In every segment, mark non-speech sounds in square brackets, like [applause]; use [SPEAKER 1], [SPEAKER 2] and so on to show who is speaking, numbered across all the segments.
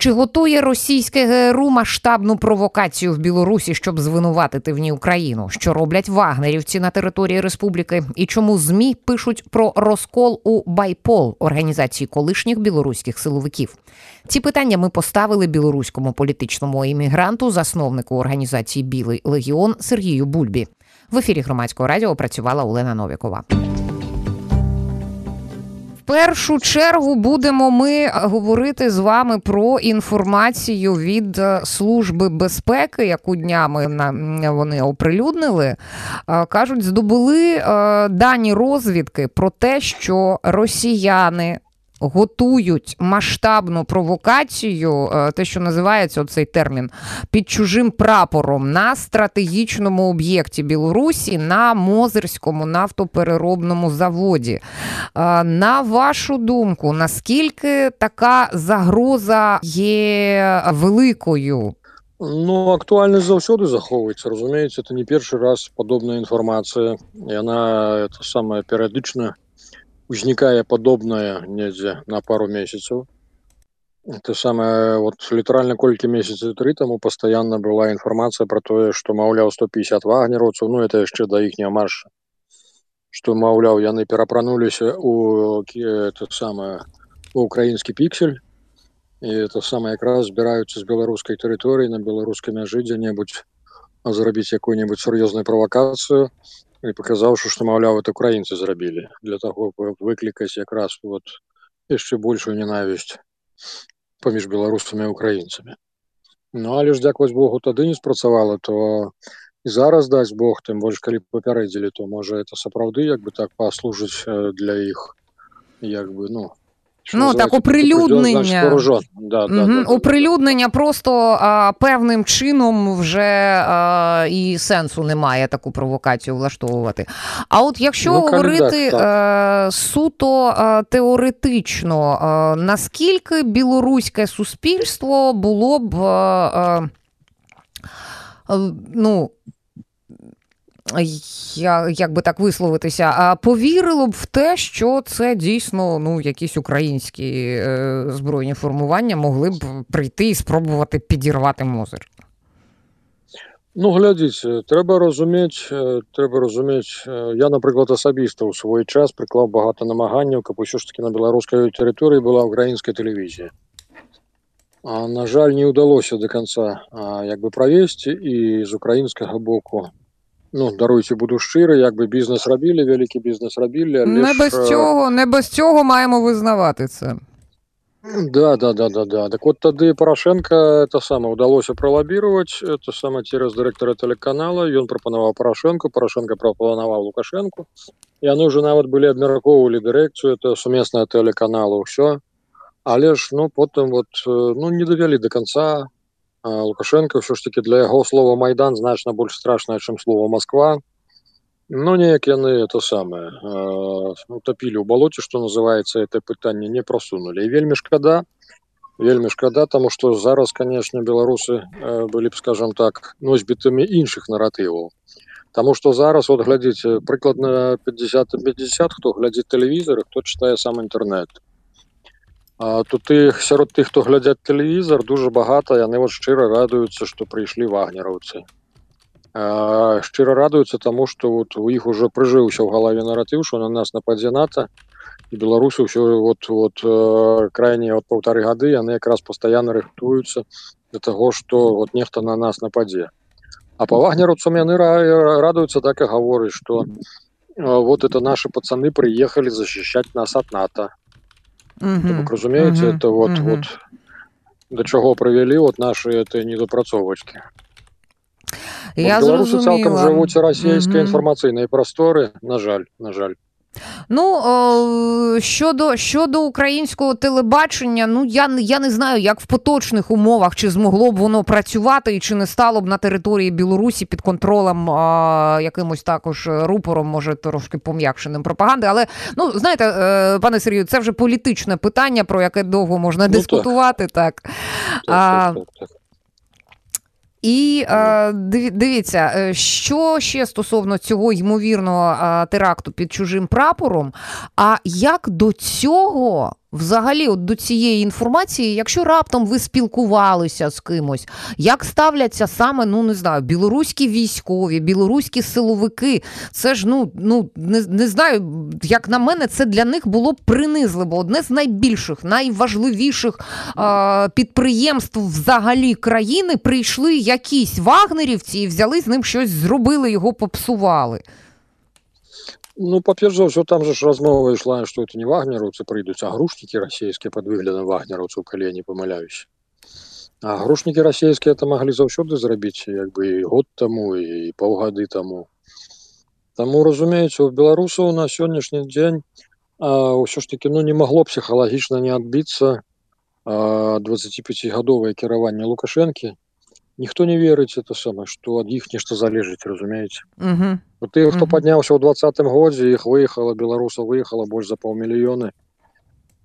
[SPEAKER 1] Чи готує російське ГРУ масштабну провокацію в Білорусі, щоб звинуватити в ній Україну? Що роблять вагнерівці на території республіки? І чому змі пишуть про розкол у Байпол організації колишніх білоруських силовиків? Ці питання ми поставили білоруському політичному іммігранту, засновнику організації Білий Легіон Сергію Бульбі. В ефірі громадського радіо працювала Олена Новікова першу чергу будемо ми говорити з вами про інформацію від е, Служби безпеки, яку днями вони оприлюднили. Е, кажуть, здобули е, дані розвідки про те, що росіяни готують масштабну провокацію, е, те, що називається цей термін, під чужим прапором на стратегічному об'єкті Білорусі на Мозерському нафтопереробному заводі. Е, на вашу думку, наскільки така загроза є великою?
[SPEAKER 2] Ну, актуальность заўсёды захоўваецца разумееце это не першы раз падобная інфармацыя яна это самая перыядычна узнікае падобнае недзе на пару месяцаў это самое вот літаральна колькі месяцы тры таму пастаянна была інфармацыя про тое што маўляў 150 вагнераўцаў ну это яшчэ да іхняя марша што маўляў яны перапрануліся у это самое украінскі піксель і это самае якраз збіраюцца з беларускай тэрыторыі на беларускай мяжы дзе-небудзь зрабіць якую-небудзь сур'ёзную правакацыю і паказаўшы што маўляў это украінцы зрабілі для таго выклікаць якраз вот яшчэ большую ненавісць паміж беларусамі украінцамі Ну але ж дзякаваць Богу тады не спрацавала то і зараз даць Бог тым больш калі папярэдзілі то можа это сапраўды як бы так паслужыць для іх як бы ну
[SPEAKER 1] Ну так оприлюднення да, угу. да, оприлюднення просто а, певним чином вже а, і сенсу немає таку провокацію влаштовувати. А от якщо ну, говорити так, так. А, суто теоретично, наскільки білоруське суспільство було б ну як би так висловитися, а повірило б в те, що це дійсно ну, якісь українські е, збройні формування могли б прийти і спробувати підірвати Мозер.
[SPEAKER 2] Ну, глядзіце, трэба разумець, трэба разумець. Я, напрыклад, асабіста ў свой час прыклаў багата намаганняў, каб усё ж таки на беларускай тэрыторыі была украінская тэлевізія. А, на жаль, не ўдалося до конца як бы правесці і з украінскага боку Ну даруйте, буду шчыры як бы бізнес рабілі вялікі бізнес рабілі
[SPEAKER 1] не без цього не без цього маємо визнавати це.
[SPEAKER 2] Да да да да да. Так вот тады порошенко это саме удалося пролабіировать это саме через дырэктара тэлеканала ён прапанаваў порошенко порошенко прапанаваў лукашенко яны уже нават былі абмяркоўвалі дырэкцыю это сумесная тэлеканала ўсё але ж ну потым вот ну не давялі до конца лукашенко ўсё ж таки для яго слова майдан значна больш страшная чым слова москва ну неяк яны это самое утопілі ў балоце что называется это пытанне не просунули і вельмі шкада вельмі шкада тому что зараз конечно беларусы былі б скажем так носьбітамі іншых наратываў Таму что зараз вот глядзіце прыкладна 50 50 хто глядзіць тэлевізоры хто чытае сам інтэрнет тут тых сярод тых хто глядзяць тэлевізор дуже багата яны вот шчыра радуюцца что прыйшлі вагнераўцы шчыра радуюцца тому что вот у іх уже прыжыўся ў галаве наратыў что на нас нападзе ната і беларусы ўсё вот вот крайнія от полторы гады яны якраз постоянно рыхтуюцца для того что вот нехта на нас нападзе а по вагнераўцам яны радуюцца так і гаворыць что вот это наши пацаны приехали защищать нас от нато Угу. разумееце угу. это вот угу. вот да чаго правялі вот наши это недапрацоўвачки
[SPEAKER 1] я цалкам
[SPEAKER 2] жывуць расійскай інфармацыйнай прасторы на жаль на жаль
[SPEAKER 1] Ну е, щодо щодо українського телебачення, ну я я не знаю, як в поточних умовах чи змогло б воно працювати, і чи не стало б на території Білорусі під контролем а, якимось також рупором, може трошки пом'якшеним пропаганди. Але ну знаєте, е, пане Сергію, це вже політичне питання, про яке довго можна ну, дискутувати. Так. так. А, так, так. І е, дивіться, е, що ще стосовно цього ймовірного е, теракту під чужим прапором. А як до цього Взагалі, от до цієї інформації, якщо раптом ви спілкувалися з кимось, як ставляться саме, ну не знаю, білоруські військові, білоруські силовики, це ж ну ну не не знаю, як на мене, це для них було принизливо. Одне з найбільших, найважливіших е, підприємств взагалі країни прийшли якісь вагнерівці і взяли з ним щось, зробили його, попсували.
[SPEAKER 2] Ну, па-перш за там же ж размова ішла, што это не вагнераўцы прыйдуць, а грушнікі расійскія пад выглядам вагнераўцаў, калі я не памыляюся. А грушнікі расійскія это маглі заўсёды зрабіць як бы і год таму і паўгады таму. Таму разумееце, у беларусаў на сённяшні дзень ўсё ж таки ну не магло псіхалагічна не адбіцца 25гадовае кіраванне лукашэнкі ніхто не верыць это самае што ад іх нешта залежыць разумееце
[SPEAKER 1] угу.
[SPEAKER 2] ты хто угу. падняўся ў двадцатым годзе іх выехала беларусаў выехала больш за паўмільёны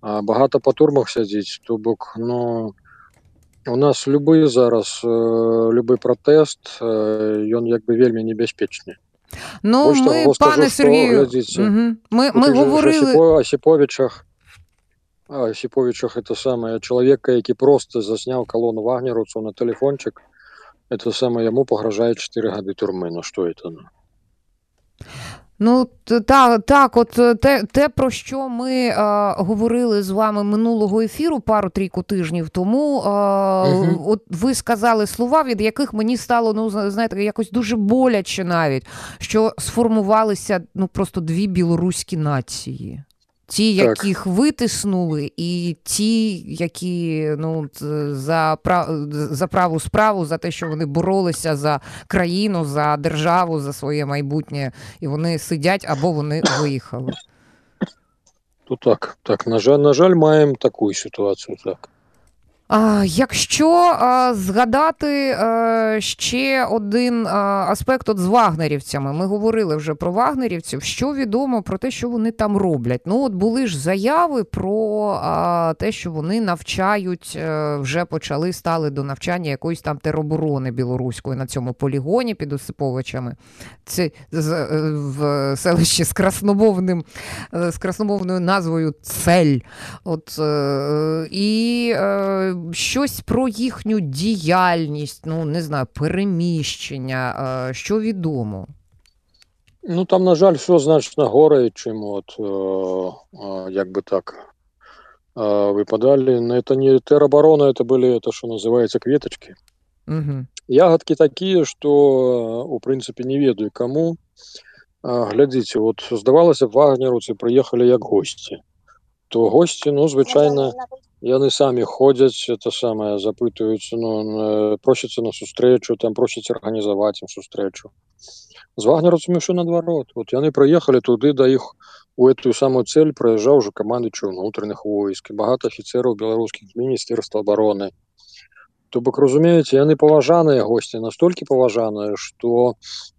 [SPEAKER 2] а багата па турмах сядзіць то бок но у нас любы зараз э, любы пратэст э, ён як бы вельмі небяспечны
[SPEAKER 1] Ну Больш мы того, пане Сергію угу. ми, ми говорили
[SPEAKER 2] Осіповичах Осіповичах это самое чалавека які просто засняў калону вагнераўцаў на телефончик это саме йому погрожає 4 годи тюрми. Ну що це? Ну?
[SPEAKER 1] Ну, так, так, от е, те, те, про що ми е, говорили з вами минулого ефіру пару-трійку тижнів тому, а, угу. от ви сказали слова, від яких мені стало, ну, знаєте, якось дуже боляче навіть, що сформувалися ну, просто дві білоруські нації. Ті, яких так. витиснули, і ті, які ну за прав за праву справу, за те, що вони боролися за країну, за державу, за своє майбутнє, і вони сидять або вони [coughs] виїхали.
[SPEAKER 2] То так, так, на жаль, на жаль, маємо таку ситуацію. Так.
[SPEAKER 1] Якщо згадати а, ще один аспект от з вагнерівцями, ми говорили вже про вагнерівців. Що відомо про те, що вони там роблять? Ну, от були ж заяви про те, що вони навчають, е, вже почали стали до навчання якоїсь там тероборони білоруської на цьому полігоні під Осиповичами. Це е, в селищі з красномовним е, з красномовною назвою Цель. От, і щось про їхню діяльність, ну не знаю, переміщення, що відомо?
[SPEAKER 2] Ну там, на жаль, все значно горе, чим от, як би так выпадали. Но это не тероборона, это были, это что называется, кветочки.
[SPEAKER 1] Угу.
[SPEAKER 2] Ягодки такие, что, у принципе, не ведаю кому. Глядите, от здавалося б, вагнерівці приїхали як гості. То гості, ну, звичайно, яны самі ходзяць это самае запытаюцца ну просяцца на сустрэчу там просяць арганізаваць ім сустрэчу з вагнераўцамі ўсё наадварот вот яны прыехалі туды да іх у эту самую цель праязджаў уже камандычу ўнутраных войск багата афіцераў беларускіх міністэрства обороны то бок разумееце яны паважаныя госці настолькі паважаныя што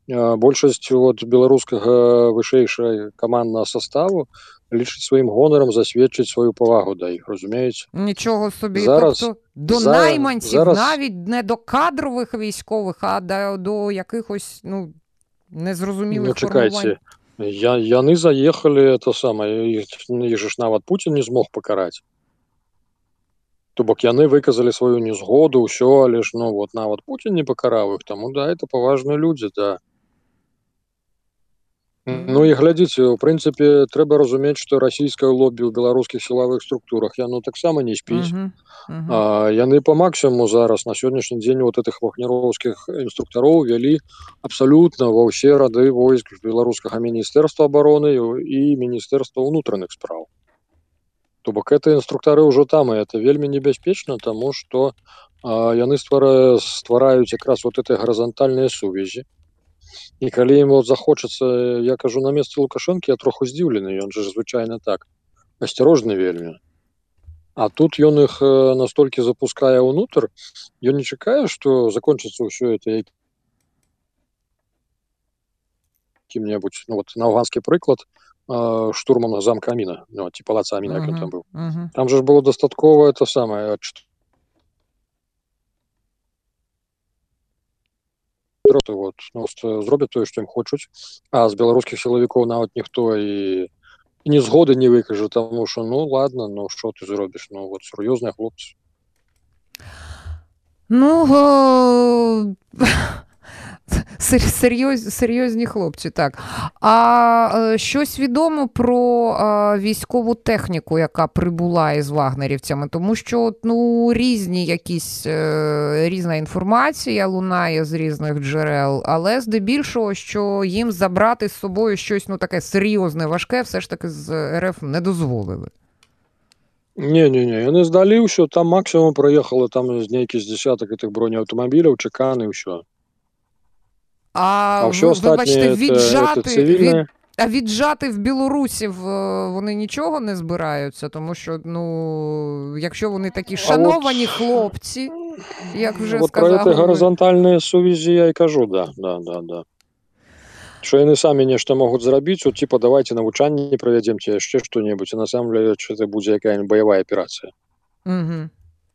[SPEAKER 2] большасць вот беларускага вышэйшай каманднага составу лічыць сваім гонарам засведчыць сваю павагу да іх разумеюць
[SPEAKER 1] нічого собі зараз тобто, до за, найманців зараз... навіть не до кадрових військових а до, до якихось ну незрозумілих ну, чекайте
[SPEAKER 2] я яны заехалі это самае іх, іх ж нават Путін не змог пакараць то бок яны выказалі сваю незгоду ўсё але ж ну вот нават Путін не пакараў іх таму да это паважныя людзі да Ну і глядзіце у прынцыпе трэба разумець што расійскае лобі ў беларускіх сілавых структурах яно таксама не спіць uh -huh. Uh -huh. А, яны по максімуму зараз на сённяшні дзень вот этих вахнеровскіх інструктароў вялі абсалютна ва ўсе рады войск беларускага міністэрства обороны і міністэрства ўнутраных спраў то бок это інструктары ўжо там і это вельмі небяспечна тому что яны ствара ствараюць якраз вот этой гарызантальныя сувязі і калі ему захочацца я кажу на месцы лукашэнкі я троху здзіўлены ён же звычайна так асцярожны вельмі а тут ён их настолькі запускае ўнутр ён не чакае что закончыцца ўсё это кім-небудзь ну, вот наўганскі прыклад штурмам на замка аміна ну, ці палаца аміна uh -huh, там быў uh -huh. там же ж было дастаткова это самае просто вот ну, зробяць тое што ім хочуць а з беларускіх сілавікоў нават ніхто і ні згоди не викажу, тому що ну ладно, ну що ти зробиш? Ну от серйозні хлопці.
[SPEAKER 1] Ну о... [laughs] серйоз, серйозні хлопці, так. А е, щось відомо про а, військову техніку, яка прибула із вагнерівцями, тому що ну, різні якісь е, різна інформація лунає з різних джерел, але здебільшого, що їм забрати з собою щось ну, таке серйозне, важке, все ж таки з РФ не дозволили.
[SPEAKER 2] Ні, ні, ні, я не здалів, що там максимум проїхали там якісь десяток тих бронеавтомобілів, чекани все.
[SPEAKER 1] А, а
[SPEAKER 2] все
[SPEAKER 1] вибачте, віджати, це від, а віджати в білорусів вони нічого не збираються, тому що, ну, якщо вони такі шановані от, хлопці, як вже
[SPEAKER 2] от
[SPEAKER 1] сказав.
[SPEAKER 2] Про горизонтальні сувязі я й кажу, да, да, да, да. Що вони самі нечто можуть зробити, от, типу, давайте навчання проведемо, чи ще що-небудь, і на самом деле, що це буде якась бойова операція.
[SPEAKER 1] Угу,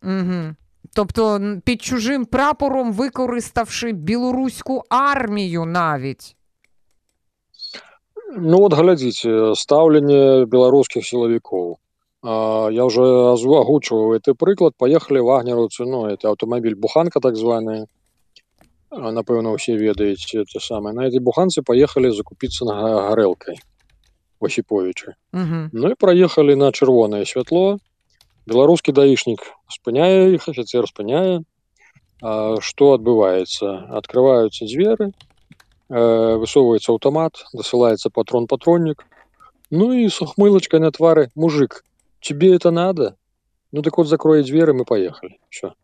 [SPEAKER 1] угу. Тобто під чужим прапором використавши білоруську армію навіть.
[SPEAKER 2] Ну от глядите, ставлення білоруських силовиків. Я вже озвучував цей приклад. Поїхали вагнеровці, ну, це автомобіль Буханка так званий. Напевно, всі ведають те саме. На цій буханці поїхали закупитися на Осіповичі.
[SPEAKER 1] Угу.
[SPEAKER 2] Ну і проїхали на червоне світло Беларускі даішнік спыняе іх офіцер спыняе што адбываецца открываюцца дзверы высоўваецца аўтамат дасылаецца патрон патроннік ну і с ухмылочкой на твары мужик тебе это надо ну так вот закрой дзверы мы поехали все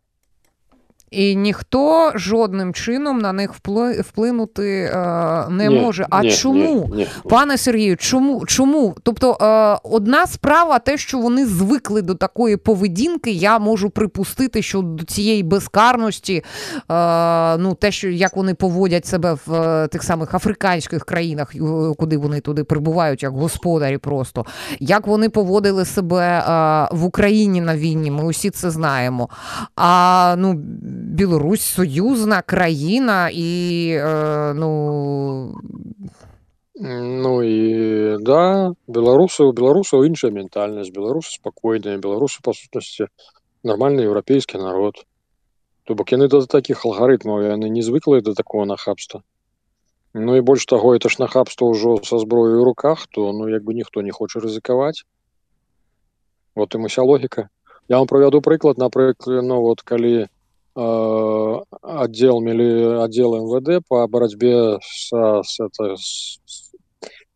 [SPEAKER 1] і ніхто жодним чином на них вплинути е, не ні, може. А
[SPEAKER 2] ні,
[SPEAKER 1] чому,
[SPEAKER 2] ні,
[SPEAKER 1] пане Сергію, чому? чому? Тобто, е, одна справа, те, що вони звикли до такої поведінки, я можу припустити, що до цієї безкарності, е, ну те, що як вони поводять себе в тих самих африканських країнах, куди вони туди прибувають, як господарі, просто як вони поводили себе в Україні на війні, ми усі це знаємо. А ну Білорусь союзна країна і е, ну.
[SPEAKER 2] Ну і да, беларусы у беларусаў іншая ментальнасць. Беларусы спакойныя беларусы па сутнасці нармальны еўрапейскі народ. То бок яны да такіх алгарытмаў яны не звыклыя да такого нахабства. Ну і больш таго это ж нахабства ўжо са зброей у руках то ну як бы ніхто не хоча рызыкаваць. Вот і уся логіка. Я вам правяду прыклад. Напрыклад ну вот калі Э, отдел, отдел МВД по борьбе со, с, это, с,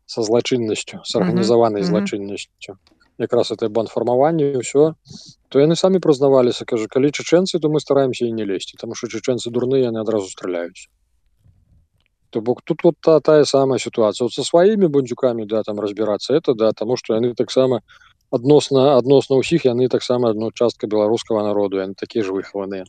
[SPEAKER 2] со злочинностью, с организованной mm-hmm. злочинностью. Якраз это банформаванне ўсё то яны самі прызнаваліся кажа калі чеченцы то мы стараемся і не лезці тому что чеченцы дурныя яны адразу стреляюць то бок тут вот та тая самая ситуация вот со сваімі бандюками да там разбираться это да тому что яны таксама адносна адносна ўсіх яны таксама одну частка беларускага народу яны такі ж выхаваныя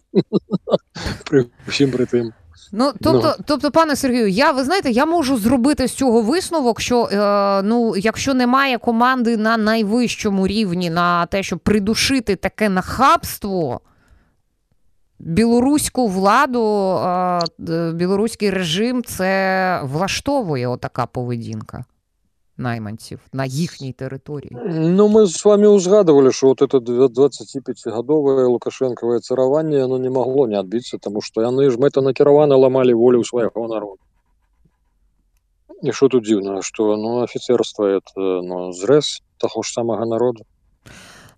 [SPEAKER 2] [laughs] усім пры тым
[SPEAKER 1] Ну, тобто, no. тобто, пане Сергію, я ви знаєте, я можу зробити з цього висновок, що е, ну, якщо немає команди на найвищому рівні на те, щоб придушити таке нахабство, білоруську владу, е, білоруський режим це влаштовує отака поведінка найманців на їхній території.
[SPEAKER 2] Ну ми з вами узгадывали, що от это 25-годовое лукашенковое цараванне оно не могло не отбиться, тому що яны ж мэтанакіравана ламалі волю свайго народу. І що тут дзіўна, што ну афіцерства это ну, зрэз таго ж самага народу.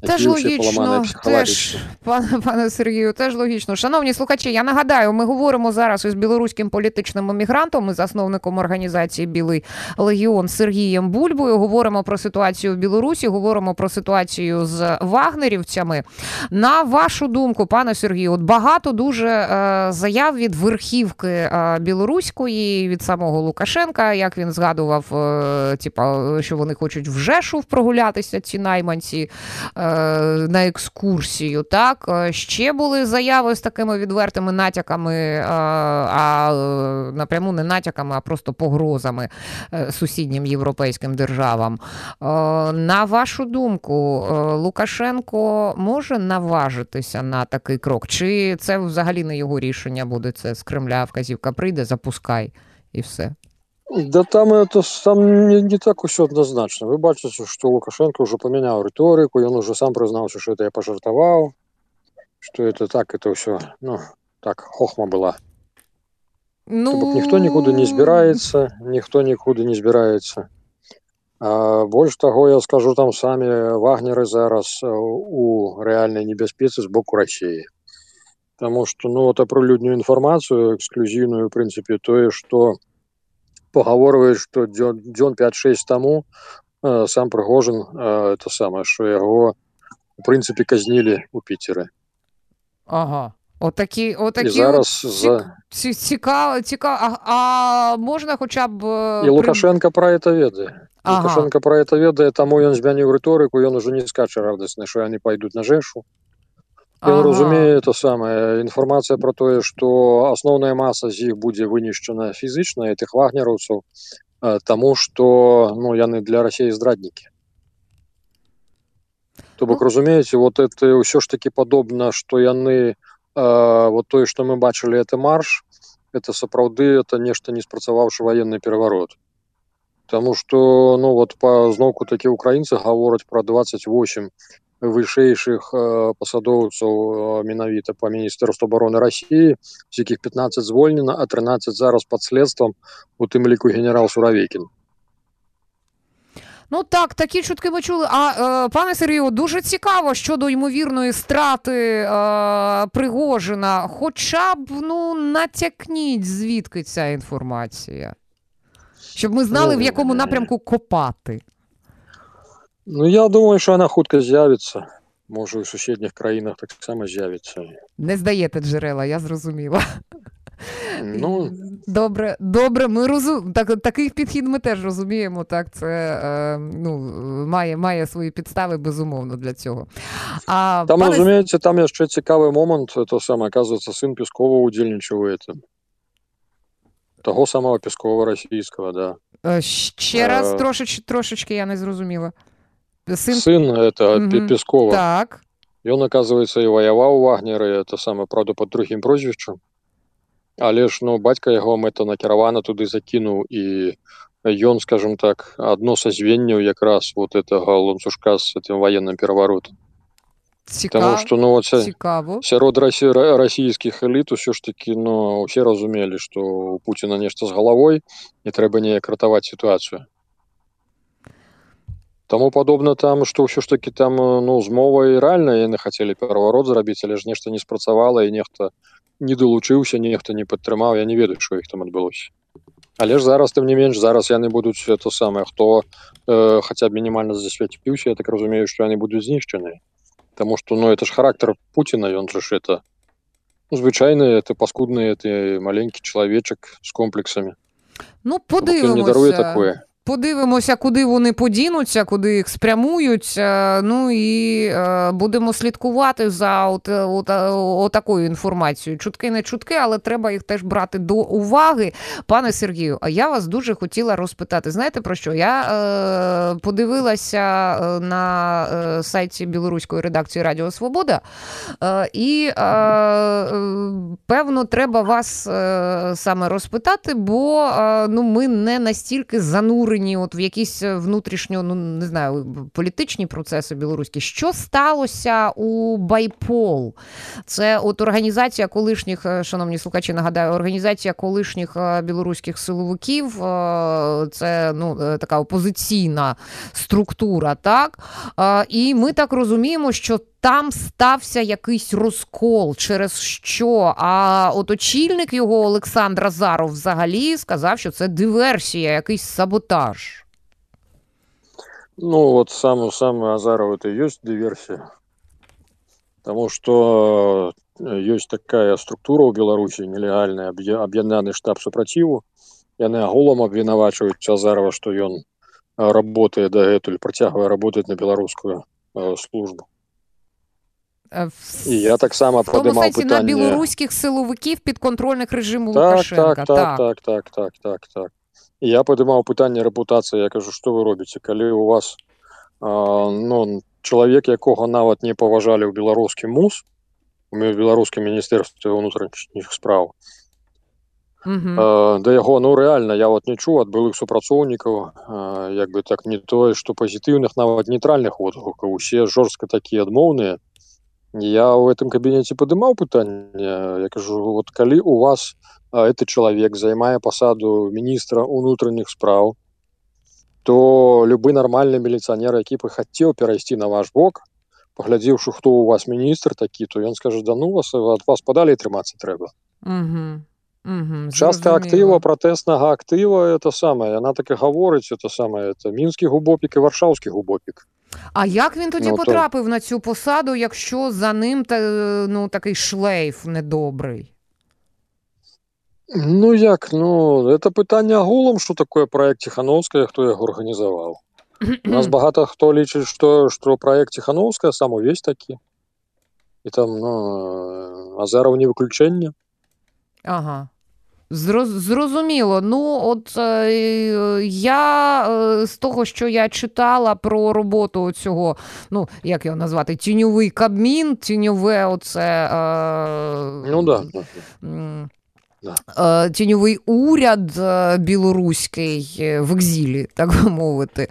[SPEAKER 1] Теж логічно, теж, пане пане Сергію, теж логічно. Шановні слухачі, я нагадаю, ми говоримо зараз із білоруським політичним емігрантом і засновником організації Білий Легіон Сергієм Бульбою. Говоримо про ситуацію в Білорусі, говоримо про ситуацію з вагнерівцями. На вашу думку, пане Сергію, от багато дуже е, заяв від верхівки е, білоруської від самого Лукашенка, як він згадував, е, типа, що вони хочуть в Жешу прогулятися, ці найманці. Е, на екскурсію. Так е, ще були заяви з такими відвертими натяками, е, а е, напряму не натяками, а просто погрозами сусіднім європейським державам. На вашу думку, Лукашенко може наважитися на такий крок? Чи це взагалі не його рішення буде? Це з Кремля вказівка прийде, запускай і все.
[SPEAKER 2] Да там это там не, не так усё адназначна. Вы бачыце, што Лукашенко ўжо памяняў рыторыку, ён уже сам прызнаўся, што это я пажартаваў, што это так это ўсё ну, так хохма была. Ну... То бок ніхто нікуды не збіраецца, ніхто нікуды не збіраецца. А больш таго я скажу там самі вагнеры зараз у рэальнай небяспецы з боку рассеі. Таму што ну вот апрылюдную інфармацыю эксклюзіўную у прынцыпе тое, што, пагаворваюць што дзён дзён 5-6 таму э, сам прыгожин э, это самае что яго у прынцыпе казнілі у піцеры
[SPEAKER 1] ага От такі, от такі
[SPEAKER 2] зараз
[SPEAKER 1] за... цікаво, цікаво. А, а можна хоча б
[SPEAKER 2] і Лукашенко про это ведае ага. Лукашенко про это ведае таму ён змяніў рыторыку ён ужо не скача радасны що яны пайдуць на жэшу Ён ага. разумее это самае інфармацыя про тое што асноўная маса з іх будзе вынішчана фізычна этих вагнераўцаў таму што ну яны для рассеі здраднікі. То бок ну... разумееце вот это ўсё ж таки падобна што яны э, вот тое што мы бачылі это марш это сапраўды это нешта не спрацаваўшы военный пераворот Таму что ну вот по зноўку такі украінцы гавораць про 28 вышэйшых пасадоўцаў менавіта па міністэрству обороны Росіі з якіх 15 звольнена а 13 зараз под следствам у тым ліку генерал суравекін
[SPEAKER 1] Ну так такі чутки ми чули. А е, пане Сергію, дуже цікаво щодо ймовірної страти е, Пригожина. Хоча б ну натякніть, звідки ця інформація, щоб ми знали, в ну, якому напрямку копати.
[SPEAKER 2] Ну я думаю, що вона хутка з'явиться. Може, у сусідніх країнах так само з'явиться.
[SPEAKER 1] Не здаєте джерела, я зрозуміла.
[SPEAKER 2] Ну,
[SPEAKER 1] Добре, добре, ми розум... так, такий підхід ми теж розуміємо. Так, це е, ну, має має свої підстави, безумовно, для цього.
[SPEAKER 2] А, Там, пане... розумієте, там є ще цікавий момент, то саме, оказується, син Піскова удільничав у. Того самого Піскова російського, да.
[SPEAKER 1] Е, ще раз, е... трошеч, трошечки я не зрозуміла.
[SPEAKER 2] Сын, сын это угу. Пескова.
[SPEAKER 1] Так.
[SPEAKER 2] Ён, оказывается, і ваяваў вагнеры это самае правда под другім прозвішчам але ж ну бацька яго мэта накіравана туды закінуў і ён скажем так адно са звенняў якраз вот этого ланцужка с этим военным пераваротом
[SPEAKER 1] Потому
[SPEAKER 2] что ну вот сярод рассі расійскіх эліт усё ж таки но ну, все разумелі что у Пуціна нешта з галавой не трэба неяк ратаваць сітуацыю Таму падобна там што ўсё ж таки там ну змова і рэальна яны хацелі пераварот зрабіць але ж нешта не спрацавала і нехта не далучыўся нехта не падтрымаў я не ведаю що іх там адбылося але ж зараз тым не менш зараз яны будуць то самае хто э, хаця б мінімальна засвяціўся я так разумею што яны будуць знішчаны Таму что ну это ж характар Пуціна ён жа ж это ну, звычайны это паскудны ты маленькі чалавечак з комплексамі
[SPEAKER 1] ну подивимося.
[SPEAKER 2] не даруе такое
[SPEAKER 1] Подивимося, куди вони подінуться, куди їх спрямують. Е, ну і е, будемо слідкувати за от, от, от такою інформацією. Чутки не чутки, але треба їх теж брати до уваги. Пане Сергію, а я вас дуже хотіла розпитати. Знаєте про що? Я е, подивилася е, на е, сайті білоруської редакції Радіо Свобода, е, і певно, треба вас саме розпитати, бо ну, ми не настільки занурені занурені от в якісь е, внутрішньо, ну не знаю, політичні процеси білоруські. Що сталося у Байпол? Це от організація колишніх, е, шановні слухачі, нагадаю, організація колишніх е, білоруських силовиків. Це ну така опозиційна структура, так і ми так розуміємо, що там стався якийсь розкол, через що. А от очільник його Олександр Азаров взагалі сказав, що це диверсія, якийсь саботаж
[SPEAKER 2] Ну, вот сам, сам Азаров это и есть диверсия. Потому что есть такая структура у Беларуси, нелегальная, объединенный штаб супротиву. Яны агулам абвінавачваюць Азарова, што ён работает дагэтуль, працягвае работать на беларускую службу.
[SPEAKER 1] Е,
[SPEAKER 2] І я так само
[SPEAKER 1] подимав сенсі питання... на білоруських силовиків підконтрольних режиму
[SPEAKER 2] так,
[SPEAKER 1] Лукашенка.
[SPEAKER 2] Так, так, так, так, так, так, так. я падымаў пытанне рэпутацыі я кажу што вы робіце калі у вас э, ну чалавек якога нават не паважалі ў беларускі муз у беларускім міністэрстве ўнутраных справ Uh -huh. э, да яго ну рэальна я вот не чуў ад былых супрацоўнікаў э, як бы так не тое што пазітыўных нават нейтральных водгукаў. Усе жорстка такія адмоўныя я ў гэтым кабінеце падымаў пытанне я кажу вот калі у вас этот чалавек займае пасаду міністра унутраных спраў то любы нармальны міліцыянер які бы хацеў перайсці на ваш бок паглядзеўшы хто у вас міністр такі то ён скажа да ну вас ад вас падалі трымацца трэба
[SPEAKER 1] угу.
[SPEAKER 2] Угу, частка актыва пратэснага актыва это самае яна так і гаворыць это самае это мінскі губопік і варшаўскі губопік
[SPEAKER 1] А як він тоді ну, потрапив то... на цю посаду, якщо за ним та, ну, такий шлейф недобрий?
[SPEAKER 2] Ну як ну це питання гулом, що таке проект Тихановська, хто його організував. У нас багато хто лічить, що, що проект Тихановська сам увесь такий. І там ну, Азаров не виключення.
[SPEAKER 1] Ага. Зрозуміло. Ну, от е, я е, з того, що я читала про роботу цього, ну, як його назвати, тіньовий кабмін, тіньове оце.
[SPEAKER 2] Е, ну, да.
[SPEAKER 1] Е, тіньовий уряд е, білоруський е, в екзілі, [laughs] так би мовити,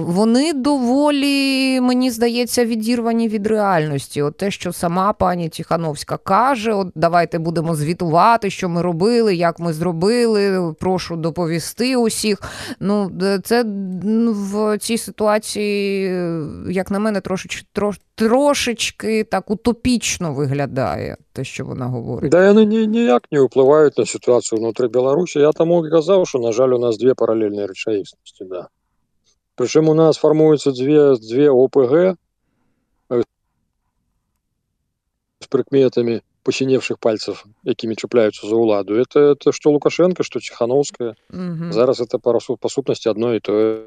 [SPEAKER 1] вони доволі, мені здається, відірвані від реальності. От те, що сама пані Тихановська каже: от давайте будемо звітувати, що ми робили, як ми зробили. Прошу доповісти усіх. Ну, це ну, в цій ситуації, як на мене, трошечки трошечки так утопічно виглядає те, що вона говорить.
[SPEAKER 2] Да, вони ніяк не впливають на ситуацію внутрі Білорусі. Я тому казав, що, на жаль, у нас дві паралельні речаїсності. Да. Причому у нас формуються дві, дві ОПГ э, з прикметами посиневших пальцев, якими чіпляються за уладу. Это, это что Лукашенко, что Тихановская. Угу. Зараз это по, по сутності одно і то.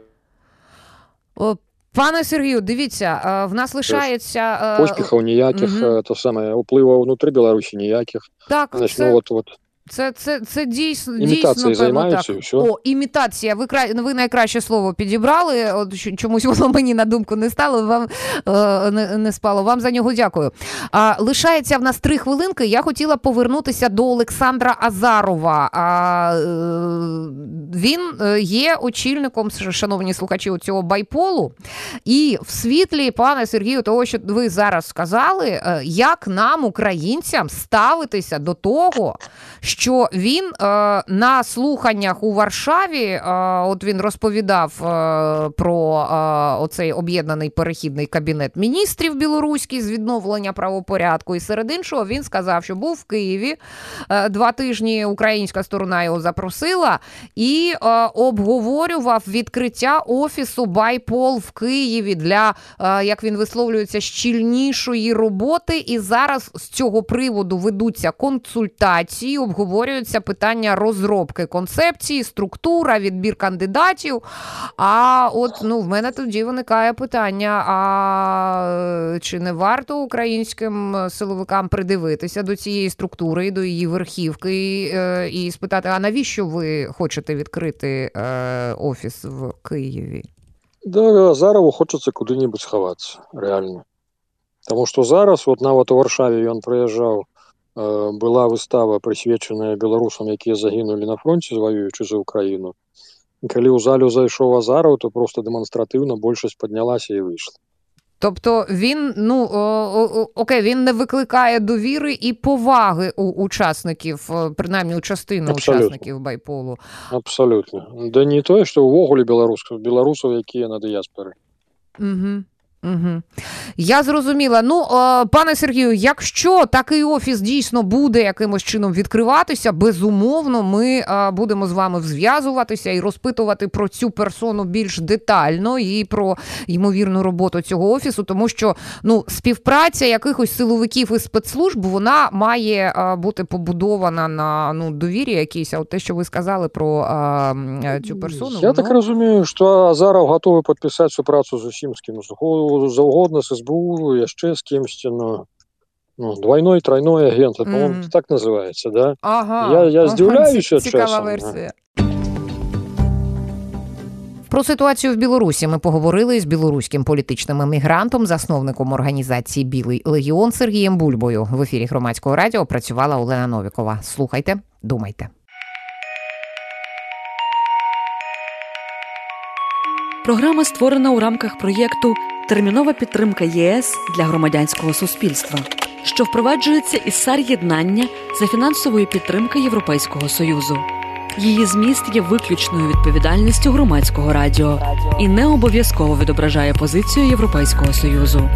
[SPEAKER 1] Пане Сергію, дивіться, в нас лишається
[SPEAKER 2] поспіхів ніяких, угу. то саме впливу внутрі Білорусі ніяких.
[SPEAKER 1] Так,
[SPEAKER 2] Значить, це... ну, от, от.
[SPEAKER 1] Це це, це дійсно
[SPEAKER 2] дійсно займаються
[SPEAKER 1] так. все. О, імітація. Ви ви найкраще слово підібрали. От чомусь воно мені на думку не стало. Вам е, не, не спало. Вам за нього дякую. А лишається в нас три хвилинки. Я хотіла повернутися до Олександра Азарова. А е, він е, є очільником, шановні слухачі, у цього байполу. І в світлі, пане Сергію, того, що ви зараз сказали, е, як нам, українцям, ставитися до того, що він е, на слуханнях у Варшаві, е, от він розповідав е, про оцей об'єднаний перехідний кабінет міністрів білоруський з відновлення правопорядку. І серед іншого він сказав, що був в Києві два тижні. Українська сторона його запросила і обговорював відкриття офісу Байпол в Києві для як він висловлюється щільнішої роботи. І зараз з цього приводу ведуться консультації. обговорювання обговорюються питання розробки концепції, структура, відбір кандидатів. А от ну в мене тоді виникає питання: а чи не варто українським силовикам придивитися до цієї структури, до її верхівки і, е, і спитати, а навіщо ви хочете відкрити е, офіс в Києві?
[SPEAKER 2] Да, Зарову хочеться куди-небудь сховатися, реально. Тому що зараз, от навіть у Варшаві він приїжджав Э, была выстава прысвечаная беларусам якія загінулі на фронте зваюючы за Украіну калі ў залю зайшоў азараў то просто дэманстратыўна большасць паднялася і выйшла
[SPEAKER 1] Тобто він ну окей, він не викликає довіри і поваги у учасників, принаймні у частину Абсолютно. учасників байполу.
[SPEAKER 2] Абсолютно. Да не то, що увогуле білорусів, білорусів, які на діаспори.
[SPEAKER 1] Угу. Угу. Я зрозуміла. Ну, е, пане Сергію, якщо такий офіс дійсно буде якимось чином відкриватися, безумовно, ми е, будемо з вами зв'язуватися і розпитувати про цю персону більш детально і про ймовірну роботу цього офісу, тому що ну, співпраця якихось силовиків і спецслужб вона має е, бути побудована на ну, довірі якійсь. А от те, що ви сказали про а, цю персону,
[SPEAKER 2] я воно... так розумію, що Азаров готовий підписати цю працю з усім з ким кого завгодно, с СБУ, еще с кем-то, но ну, ну, двойной, тройной агент, это mm. он так називається. да?
[SPEAKER 1] Ага.
[SPEAKER 2] Я, я здивляюсь
[SPEAKER 1] ага, часом. версія. Про ситуацію в Білорусі ми поговорили з білоруським політичним емігрантом, засновником організації Білий Легіон Сергієм Бульбою. В ефірі громадського радіо працювала Олена Новікова. Слухайте, думайте.
[SPEAKER 3] Програма створена у рамках проєкту Термінова підтримка ЄС для громадянського суспільства, що впроваджується із сар єднання за фінансової підтримки Європейського союзу. Її зміст є виключною відповідальністю громадського радіо і не обов'язково відображає позицію Європейського союзу.